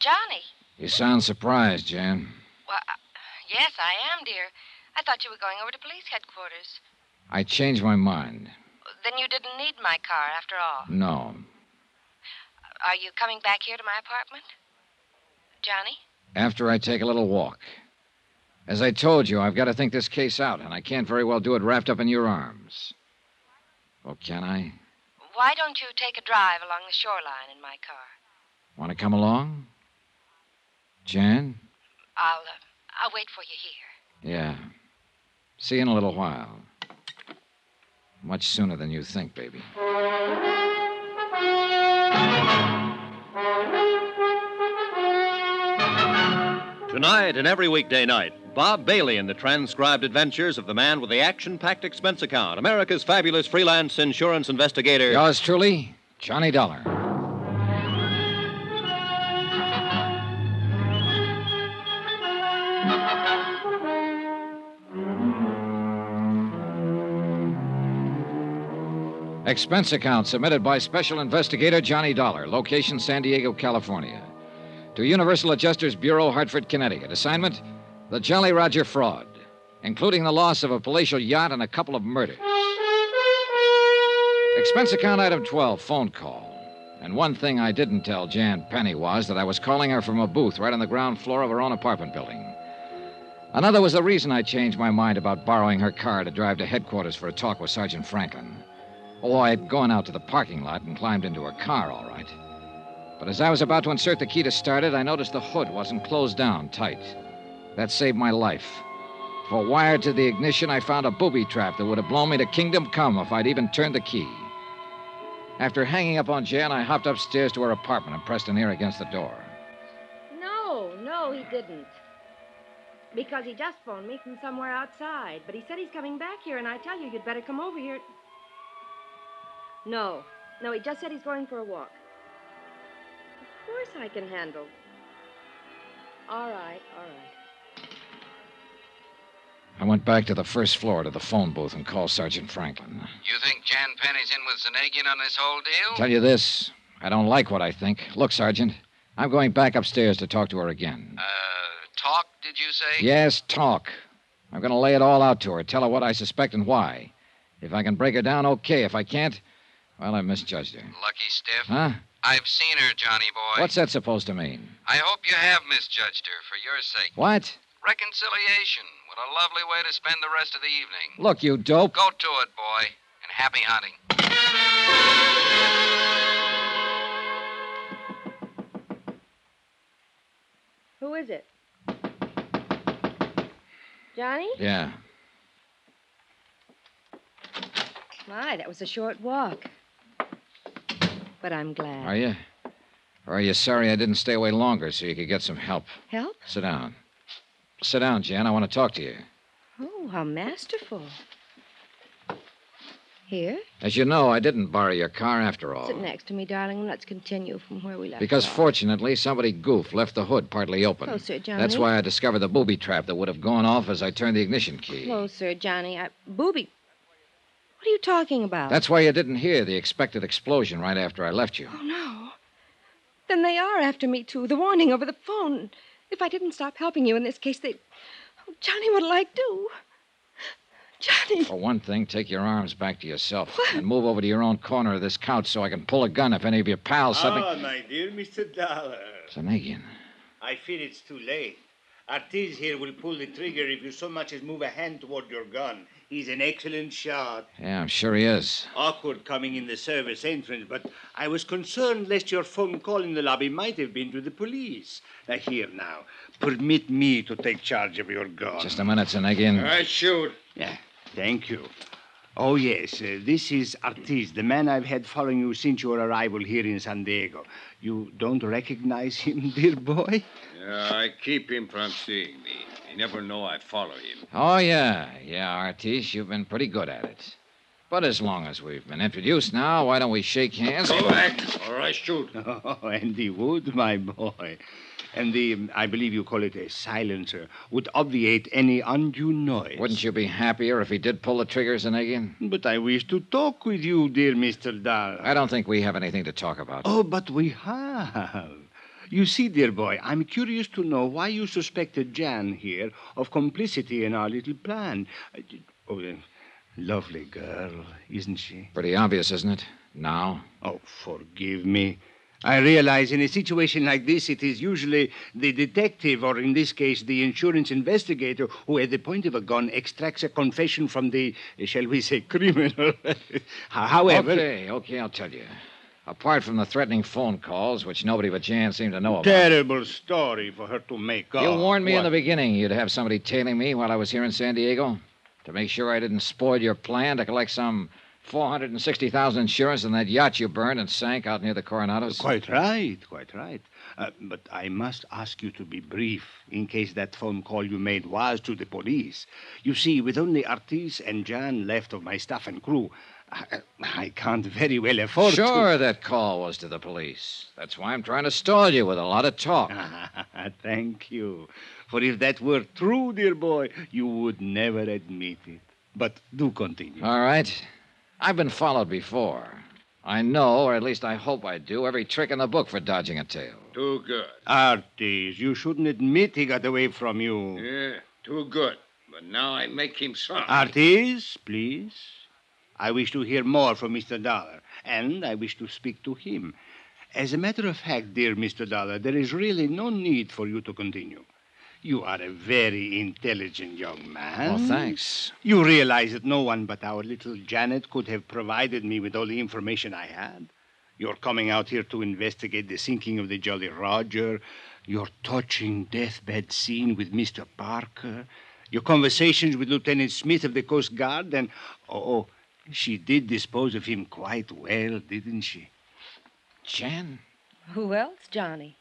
Johnny. You sound surprised, Jan. Well, uh, yes, I am, dear. I thought you were going over to police headquarters. I changed my mind. Then you didn't need my car after all. No. Are you coming back here to my apartment? Johnny? After I take a little walk. As I told you, I've got to think this case out, and I can't very well do it wrapped up in your arms. Oh, can I? Why don't you take a drive along the shoreline in my car? Want to come along? Jan? I'll uh, I'll wait for you here. Yeah. See you in a little while. Much sooner than you think, baby. Tonight and every weekday night, Bob Bailey in the transcribed adventures of the man with the action packed expense account, America's fabulous freelance insurance investigator. Yours truly, Johnny Dollar. Expense account submitted by Special Investigator Johnny Dollar, location San Diego, California. To Universal Adjusters Bureau, Hartford, Connecticut. Assignment The Jolly Roger Fraud, including the loss of a palatial yacht and a couple of murders. Expense account item 12, phone call. And one thing I didn't tell Jan Penny was that I was calling her from a booth right on the ground floor of her own apartment building. Another was the reason I changed my mind about borrowing her car to drive to headquarters for a talk with Sergeant Franklin. Oh, I'd gone out to the parking lot and climbed into her car, all right. But as I was about to insert the key to start it, I noticed the hood wasn't closed down tight. That saved my life. For wired to the ignition, I found a booby trap that would have blown me to kingdom come if I'd even turned the key. After hanging up on Jan, I hopped upstairs to her apartment and pressed an ear against the door. No, no, he didn't. Because he just phoned me from somewhere outside. But he said he's coming back here, and I tell you, you'd better come over here. No, no, he just said he's going for a walk. Of course I can handle. All right, all right. I went back to the first floor to the phone booth and called Sergeant Franklin. You think Jan Penny's in with Zanagian on this whole deal? Tell you this, I don't like what I think. Look, Sergeant, I'm going back upstairs to talk to her again. Uh, talk, did you say? Yes, talk. I'm going to lay it all out to her, tell her what I suspect and why. If I can break her down, okay. If I can't, well, I misjudged her. Lucky stiff. Huh? I've seen her, Johnny boy. What's that supposed to mean? I hope you have misjudged her for your sake. What? Reconciliation. What a lovely way to spend the rest of the evening. Look, you dope. Go to it, boy. And happy hunting. Who is it? Johnny? Yeah. My, that was a short walk. But I'm glad. Are you? Or are you sorry I didn't stay away longer so you could get some help? Help? Sit down. Sit down, Jan. I want to talk to you. Oh, how masterful. Here? As you know, I didn't borrow your car after all. Sit next to me, darling, and let's continue from where we left off. Because off. fortunately, somebody goofed, left the hood partly open. Oh, Closer, Johnny. That's why I discovered the booby trap that would have gone off as I turned the ignition key. Closer, Johnny. I... Booby. What are you talking about? That's why you didn't hear the expected explosion right after I left you. Oh, no. Then they are after me, too. The warning over the phone. If I didn't stop helping you in this case, they. Oh, Johnny, what'll I do? Johnny. For one thing, take your arms back to yourself and move over to your own corner of this couch so I can pull a gun if any of your pals suddenly. Ah, my dear Mr. Dollar. Zanagian. I fear it's too late. Artiz here will pull the trigger if you so much as move a hand toward your gun. He's an excellent shot. Yeah, I'm sure he is. Awkward coming in the service entrance, but I was concerned lest your phone call in the lobby might have been to the police. Now, here now. Permit me to take charge of your gun. Just a minute, Zanagian. I shoot. Yeah, thank you. Oh, yes, uh, this is Artiz, the man I've had following you since your arrival here in San Diego. You don't recognize him, dear boy? Yeah, I keep him from seeing me. He never know I follow him. Oh, yeah. Yeah, Artis, you've been pretty good at it. But as long as we've been introduced now, why don't we shake hands? Go back, or I shoot. Oh, and he would, my boy. And the, I believe you call it a silencer, would obviate any undue noise. Wouldn't you be happier if he did pull the trigger, Zanagian? But I wish to talk with you, dear Mr. Dahl. I don't think we have anything to talk about. Oh, but we have. You see, dear boy, I'm curious to know why you suspected Jan here of complicity in our little plan. Uh, Oh, uh, lovely girl, isn't she? Pretty obvious, isn't it? Now? Oh, forgive me. I realize in a situation like this, it is usually the detective, or in this case, the insurance investigator, who, at the point of a gun, extracts a confession from the, shall we say, criminal. However. Okay, okay, I'll tell you. Apart from the threatening phone calls, which nobody but Jan seemed to know about. Terrible story for her to make up. You warned me in the beginning you'd have somebody tailing me while I was here in San Diego to make sure I didn't spoil your plan to collect some 460000 insurance on that yacht you burned and sank out near the Coronados. Quite right, quite right. Uh, but I must ask you to be brief in case that phone call you made was to the police. You see, with only Artis and Jan left of my staff and crew, I, I can't very well afford to. Sure, that call was to the police. That's why I'm trying to stall you with a lot of talk. Ah, thank you. For if that were true, dear boy, you would never admit it. But do continue. All right. I've been followed before. I know, or at least I hope I do, every trick in the book for dodging a tail. Too good. Artis, you shouldn't admit he got away from you. Yeah, too good. But now I make him sorry. Artis, please. I wish to hear more from Mr. Dollar, and I wish to speak to him. As a matter of fact, dear Mr. Dollar, there is really no need for you to continue. You are a very intelligent young man. Well, thanks. You realize that no one but our little Janet could have provided me with all the information I had. Your coming out here to investigate the sinking of the Jolly Roger, your touching deathbed scene with Mr. Parker, your conversations with Lieutenant Smith of the Coast Guard, and oh, oh she did dispose of him quite well, didn't she? Jan? Who else, Johnny?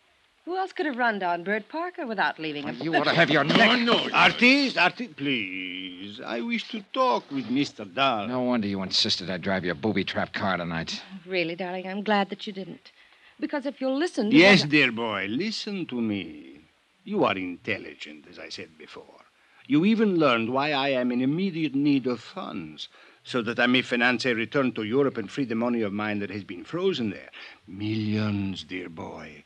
Who else could have run down Bert Parker without leaving him? You ought to have your neck. Artis, Artis, please. I wish to talk with Mr. Dahl. No wonder you insisted I drive your booby trap car tonight. Really, darling, I'm glad that you didn't. Because if you'll listen to Yes, what- dear boy, listen to me. You are intelligent, as I said before. You even learned why I am in immediate need of funds, so that I may finance a return to Europe and free the money of mine that has been frozen there. Millions, dear boy.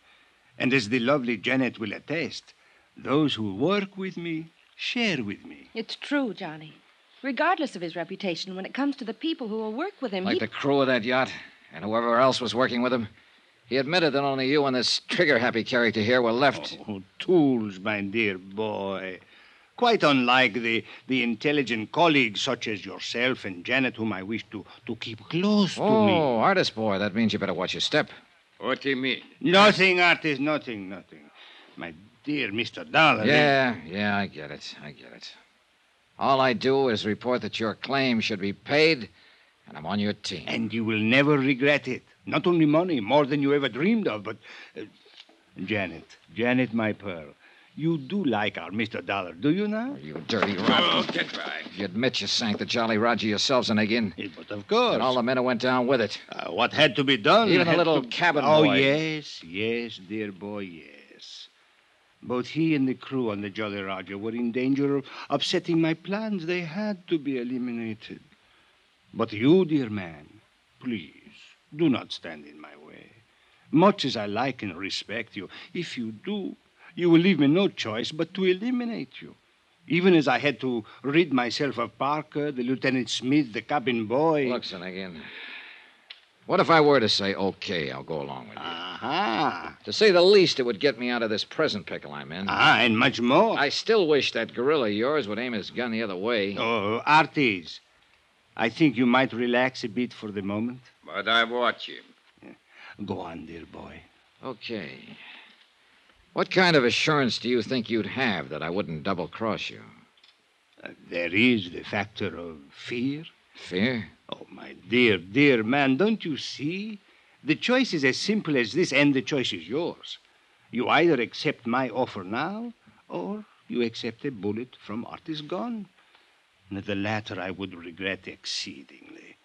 And as the lovely Janet will attest, those who work with me share with me. It's true, Johnny. Regardless of his reputation, when it comes to the people who will work with him, Like he... the crew of that yacht and whoever else was working with him. He admitted that only you and this trigger happy character here were left. Oh, tools, my dear boy. Quite unlike the, the intelligent colleagues such as yourself and Janet, whom I wish to, to keep close to me. Oh, Artis boy, that means you better watch your step. What do you mean? Nothing, Artis, nothing, nothing. My dear Mr. Dollar. Yeah, yeah, I get it. I get it. All I do is report that your claim should be paid, and I'm on your team. And you will never regret it. Not only money, more than you ever dreamed of, but. Uh, Janet, Janet, my pearl, you do like our Mr. Dollar, do you now? You dirty Oh, rat. get back. You admit you sank the Jolly Roger yourselves and again. But of course. And all the men who went down with it. Uh, what had to be done? Even the little to- cabin oh, boy. yes, yes, dear boy, yes. Both he and the crew on the Jolly Roger were in danger of upsetting my plans. They had to be eliminated. But you, dear man, please, do not stand in my way. Much as I like and respect you, if you do, you will leave me no choice but to eliminate you. Even as I had to rid myself of Parker, the Lieutenant Smith, the cabin boy. Look, Senegian. What if I were to say, okay, I'll go along with you? Aha. To say the least, it would get me out of this present pickle I'm in. Ah, and much more. I still wish that gorilla of yours would aim his gun the other way. Oh, Arties, I think you might relax a bit for the moment. But I watch him. Go on, dear boy. Okay. What kind of assurance do you think you'd have that I wouldn't double cross you? Uh, there is the factor of fear. Fear? Oh, my dear, dear man, don't you see? The choice is as simple as this, and the choice is yours. You either accept my offer now, or you accept a bullet from Artie's gun. The latter I would regret exceedingly.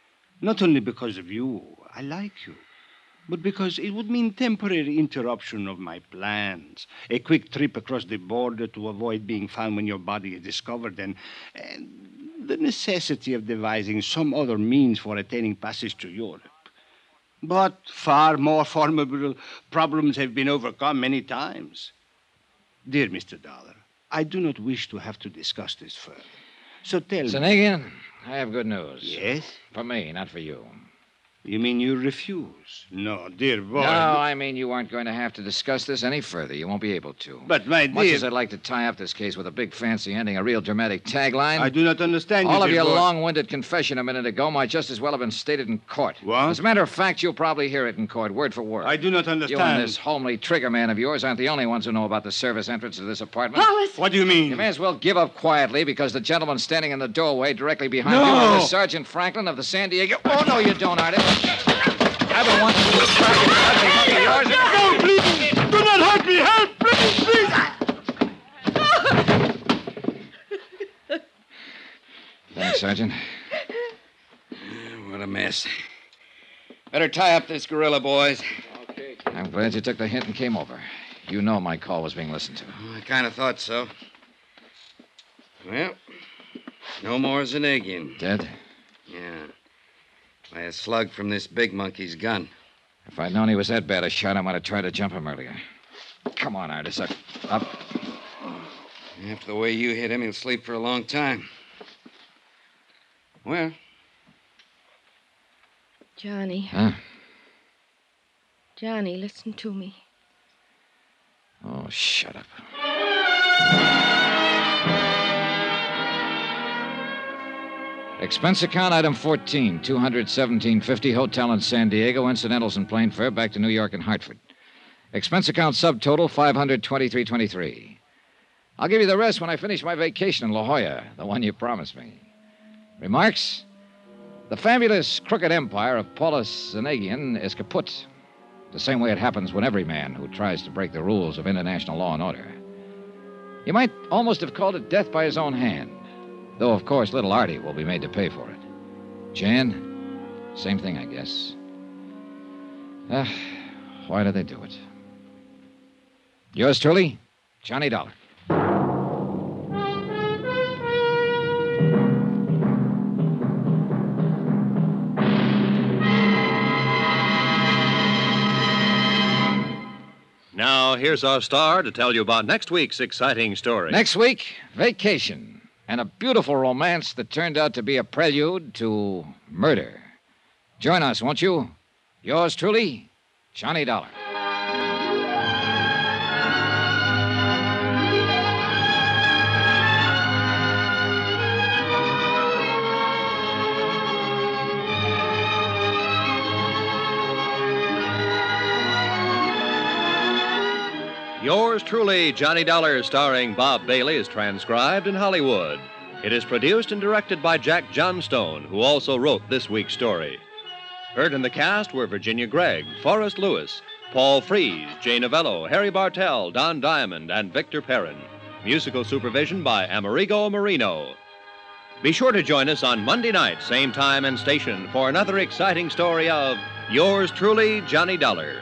Not only because of you, I like you, but because it would mean temporary interruption of my plans, a quick trip across the border to avoid being found when your body is discovered, and, and the necessity of devising some other means for attaining passage to Europe. But far more formidable problems have been overcome many times. Dear Mr. Dollar, I do not wish to have to discuss this further. So tell me. Senegian, I have good news. Yes? For me, not for you. You mean you refuse? No, dear boy. No, I mean you aren't going to have to discuss this any further. You won't be able to. But, my dear. Much as I'd like to tie up this case with a big fancy ending, a real dramatic tagline. I do not understand All you, of dear your boy. long-winded confession a minute ago might just as well have been stated in court. What? As a matter of fact, you'll probably hear it in court, word for word. I do not understand. You and this homely trigger man of yours aren't the only ones who know about the service entrance to this apartment. Hollis! What do you mean? You may as well give up quietly because the gentleman standing in the doorway directly behind No! you is Sergeant Franklin of the San Diego. Oh, no, you don't, Artie. I've been wanting to distract you, ugly monkey of yours. No, please! Do not hurt me! Help! Please, please! Thanks, Sergeant. What a mess. Better tie up this gorilla, boys. Okay. I'm glad you took the hint and came over. You know my call was being listened to. I kind of thought so. Well, no more Zanegian. Dead? Yeah. By a slug from this big monkey's gun. If I'd known he was that bad a shot, I might have tried to jump him earlier. Come on, Artis. Up. up. After the way you hit him, he'll sleep for a long time. Well, Johnny. Huh? Johnny, listen to me. Oh, shut up. Expense account item 14, 217.50 hotel in San Diego, incidentals and plane fare back to New York and Hartford. Expense account subtotal 523.23. I'll give you the rest when I finish my vacation in La Jolla, the one you promised me. Remarks? The fabulous crooked empire of Paulus Zanegian is kaput. The same way it happens when every man who tries to break the rules of international law and order. You might almost have called it death by his own hand. Though, of course, little Artie will be made to pay for it. Jan, same thing, I guess. Ah, why do they do it? Yours truly, Johnny Dollar. Now, here's our star to tell you about next week's exciting story. Next week, vacation. And a beautiful romance that turned out to be a prelude to murder. Join us, won't you? Yours truly, Johnny Dollar. Yours truly, Johnny Dollar, starring Bob Bailey, is transcribed in Hollywood. It is produced and directed by Jack Johnstone, who also wrote this week's story. Heard in the cast were Virginia Gregg, Forrest Lewis, Paul Frees, Jay Novello, Harry Bartell, Don Diamond, and Victor Perrin. Musical supervision by Amerigo Moreno. Be sure to join us on Monday night, same time and station, for another exciting story of Yours truly, Johnny Dollar.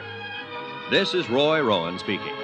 This is Roy Rowan speaking.